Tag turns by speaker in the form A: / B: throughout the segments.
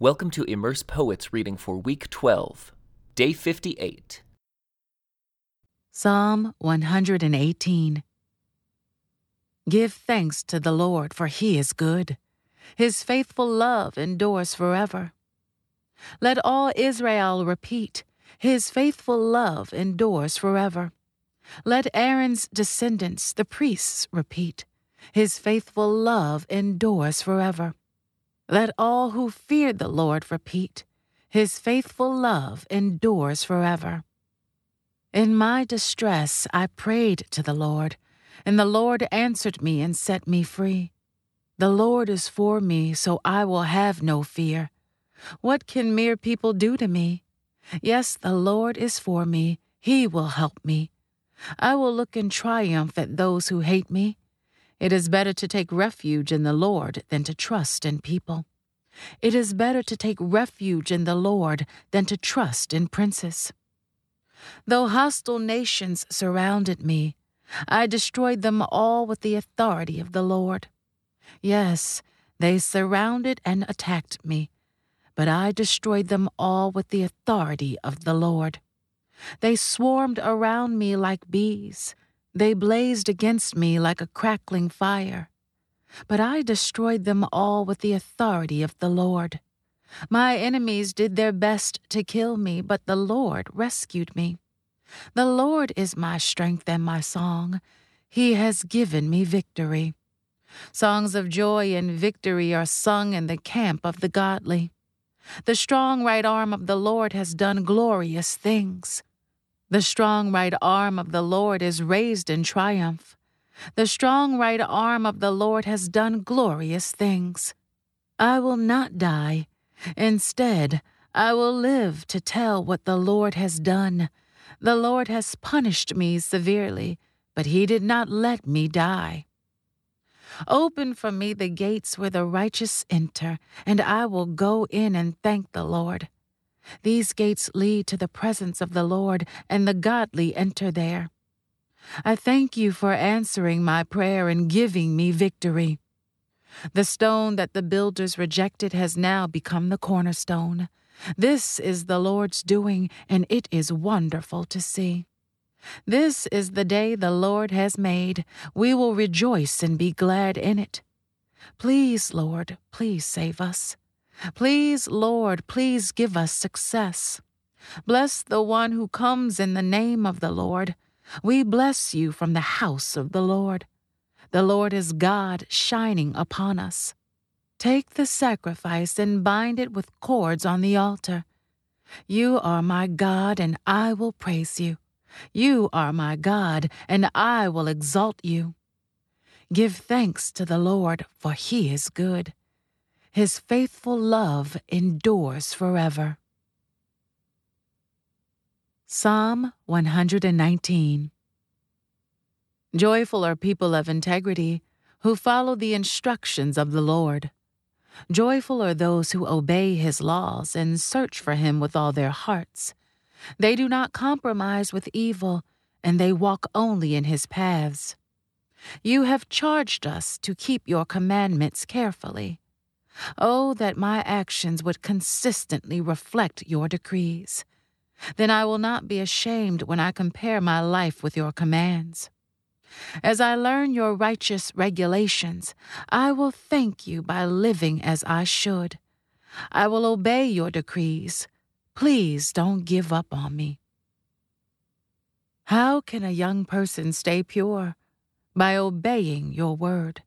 A: Welcome to Immerse Poets reading for week 12, day 58.
B: Psalm 118 Give thanks to the Lord, for he is good. His faithful love endures forever. Let all Israel repeat, His faithful love endures forever. Let Aaron's descendants, the priests, repeat, His faithful love endures forever. Let all who fear the Lord repeat, His faithful love endures forever. In my distress I prayed to the Lord, and the Lord answered me and set me free. The Lord is for me, so I will have no fear. What can mere people do to me? Yes, the Lord is for me, He will help me. I will look in triumph at those who hate me. It is better to take refuge in the Lord than to trust in people. It is better to take refuge in the Lord than to trust in princes. Though hostile nations surrounded me, I destroyed them all with the authority of the Lord. Yes, they surrounded and attacked me, but I destroyed them all with the authority of the Lord. They swarmed around me like bees. They blazed against me like a crackling fire. But I destroyed them all with the authority of the Lord. My enemies did their best to kill me, but the Lord rescued me. The Lord is my strength and my song. He has given me victory. Songs of joy and victory are sung in the camp of the godly. The strong right arm of the Lord has done glorious things. The strong right arm of the Lord is raised in triumph. The strong right arm of the Lord has done glorious things. I will not die. Instead, I will live to tell what the Lord has done. The Lord has punished me severely, but he did not let me die. Open for me the gates where the righteous enter, and I will go in and thank the Lord. These gates lead to the presence of the Lord, and the godly enter there. I thank you for answering my prayer and giving me victory. The stone that the builders rejected has now become the cornerstone. This is the Lord's doing, and it is wonderful to see. This is the day the Lord has made. We will rejoice and be glad in it. Please, Lord, please save us. Please, Lord, please give us success. Bless the one who comes in the name of the Lord. We bless you from the house of the Lord. The Lord is God shining upon us. Take the sacrifice and bind it with cords on the altar. You are my God, and I will praise you. You are my God, and I will exalt you. Give thanks to the Lord, for he is good. His faithful love endures forever. Psalm 119 Joyful are people of integrity who follow the instructions of the Lord. Joyful are those who obey his laws and search for him with all their hearts. They do not compromise with evil, and they walk only in his paths. You have charged us to keep your commandments carefully. Oh, that my actions would consistently reflect your decrees. Then I will not be ashamed when I compare my life with your commands. As I learn your righteous regulations, I will thank you by living as I should. I will obey your decrees. Please don't give up on me. How can a young person stay pure? By obeying your word.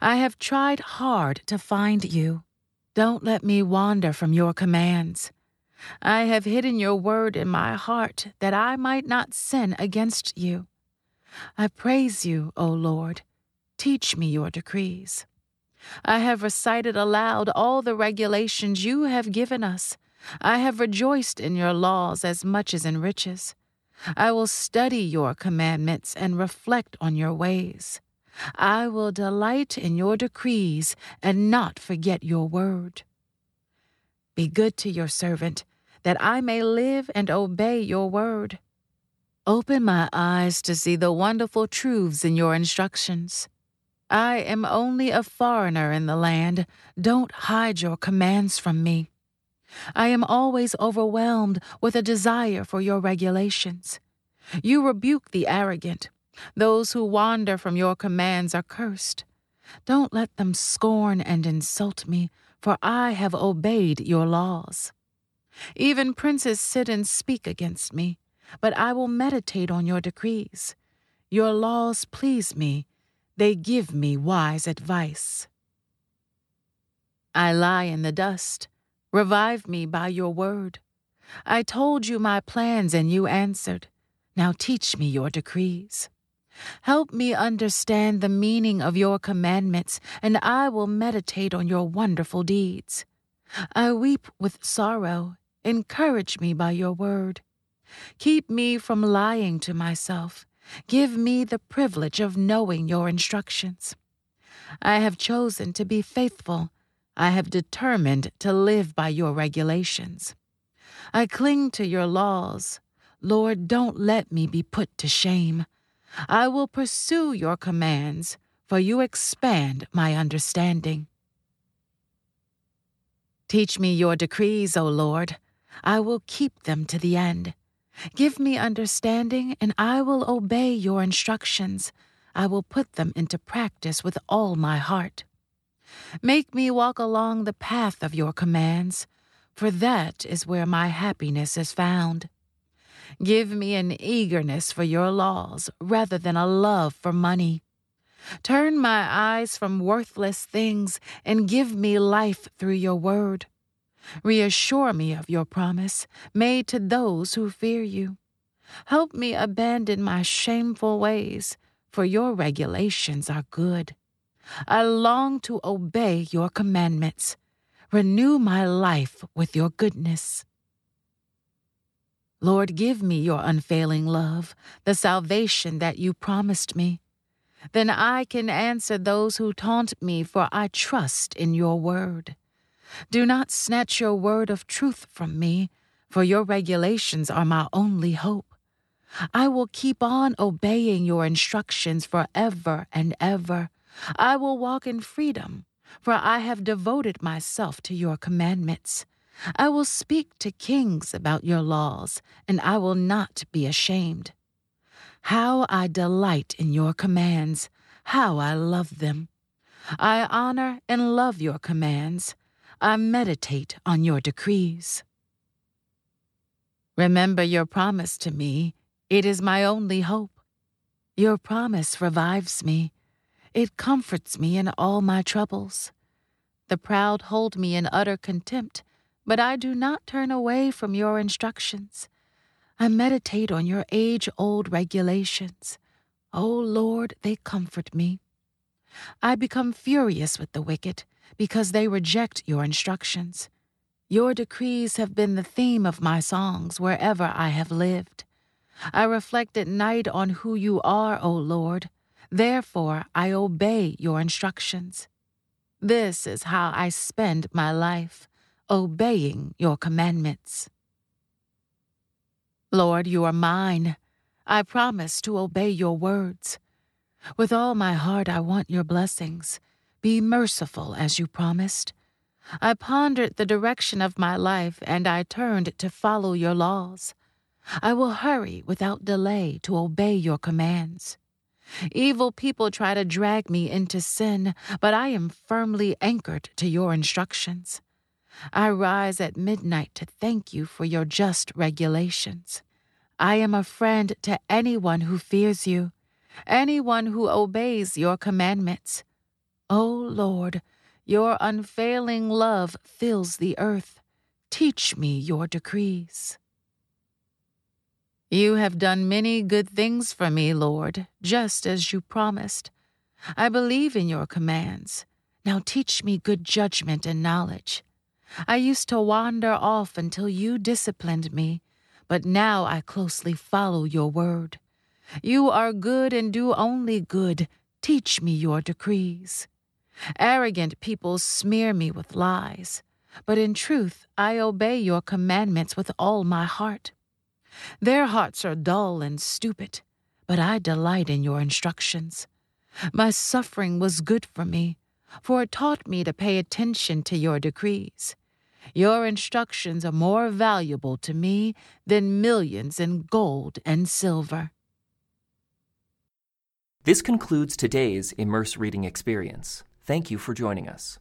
B: I have tried hard to find you. Don't let me wander from your commands. I have hidden your word in my heart that I might not sin against you. I praise you, O Lord. Teach me your decrees. I have recited aloud all the regulations you have given us. I have rejoiced in your laws as much as in riches. I will study your commandments and reflect on your ways. I will delight in your decrees and not forget your word. Be good to your servant, that I may live and obey your word. Open my eyes to see the wonderful truths in your instructions. I am only a foreigner in the land. Don't hide your commands from me. I am always overwhelmed with a desire for your regulations. You rebuke the arrogant. Those who wander from your commands are cursed. Don't let them scorn and insult me, for I have obeyed your laws. Even princes sit and speak against me, but I will meditate on your decrees. Your laws please me, they give me wise advice. I lie in the dust. Revive me by your word. I told you my plans and you answered. Now teach me your decrees. Help me understand the meaning of your commandments, and I will meditate on your wonderful deeds. I weep with sorrow. Encourage me by your word. Keep me from lying to myself. Give me the privilege of knowing your instructions. I have chosen to be faithful. I have determined to live by your regulations. I cling to your laws. Lord, don't let me be put to shame. I will pursue your commands, for you expand my understanding. Teach me your decrees, O Lord. I will keep them to the end. Give me understanding, and I will obey your instructions. I will put them into practice with all my heart. Make me walk along the path of your commands, for that is where my happiness is found. Give me an eagerness for your laws rather than a love for money. Turn my eyes from worthless things and give me life through your word. Reassure me of your promise made to those who fear you. Help me abandon my shameful ways, for your regulations are good. I long to obey your commandments. Renew my life with your goodness. Lord, give me your unfailing love, the salvation that you promised me. Then I can answer those who taunt me, for I trust in your word. Do not snatch your word of truth from me, for your regulations are my only hope. I will keep on obeying your instructions forever and ever. I will walk in freedom, for I have devoted myself to your commandments. I will speak to kings about your laws, and I will not be ashamed. How I delight in your commands, how I love them. I honor and love your commands. I meditate on your decrees. Remember your promise to me, it is my only hope. Your promise revives me, it comforts me in all my troubles. The proud hold me in utter contempt but I do not turn away from your instructions. I meditate on your age old regulations. O oh Lord, they comfort me. I become furious with the wicked because they reject your instructions. Your decrees have been the theme of my songs wherever I have lived. I reflect at night on who you are, O Lord. Therefore, I obey your instructions. This is how I spend my life obeying your commandments. Lord, you are mine. I promise to obey your words. With all my heart, I want your blessings. Be merciful as you promised. I pondered the direction of my life and I turned to follow your laws. I will hurry without delay to obey your commands. Evil people try to drag me into sin, but I am firmly anchored to your instructions. I rise at midnight to thank you for your just regulations. I am a friend to anyone who fears you, anyone who obeys your commandments. O oh Lord, your unfailing love fills the earth. Teach me your decrees. You have done many good things for me, Lord, just as you promised. I believe in your commands. Now teach me good judgment and knowledge. I used to wander off until you disciplined me, but now I closely follow your word. You are good and do only good. Teach me your decrees. Arrogant people smear me with lies, but in truth I obey your commandments with all my heart. Their hearts are dull and stupid, but I delight in your instructions. My suffering was good for me, for it taught me to pay attention to your decrees. Your instructions are more valuable to me than millions in gold and silver.
A: This concludes today's Immerse Reading Experience. Thank you for joining us.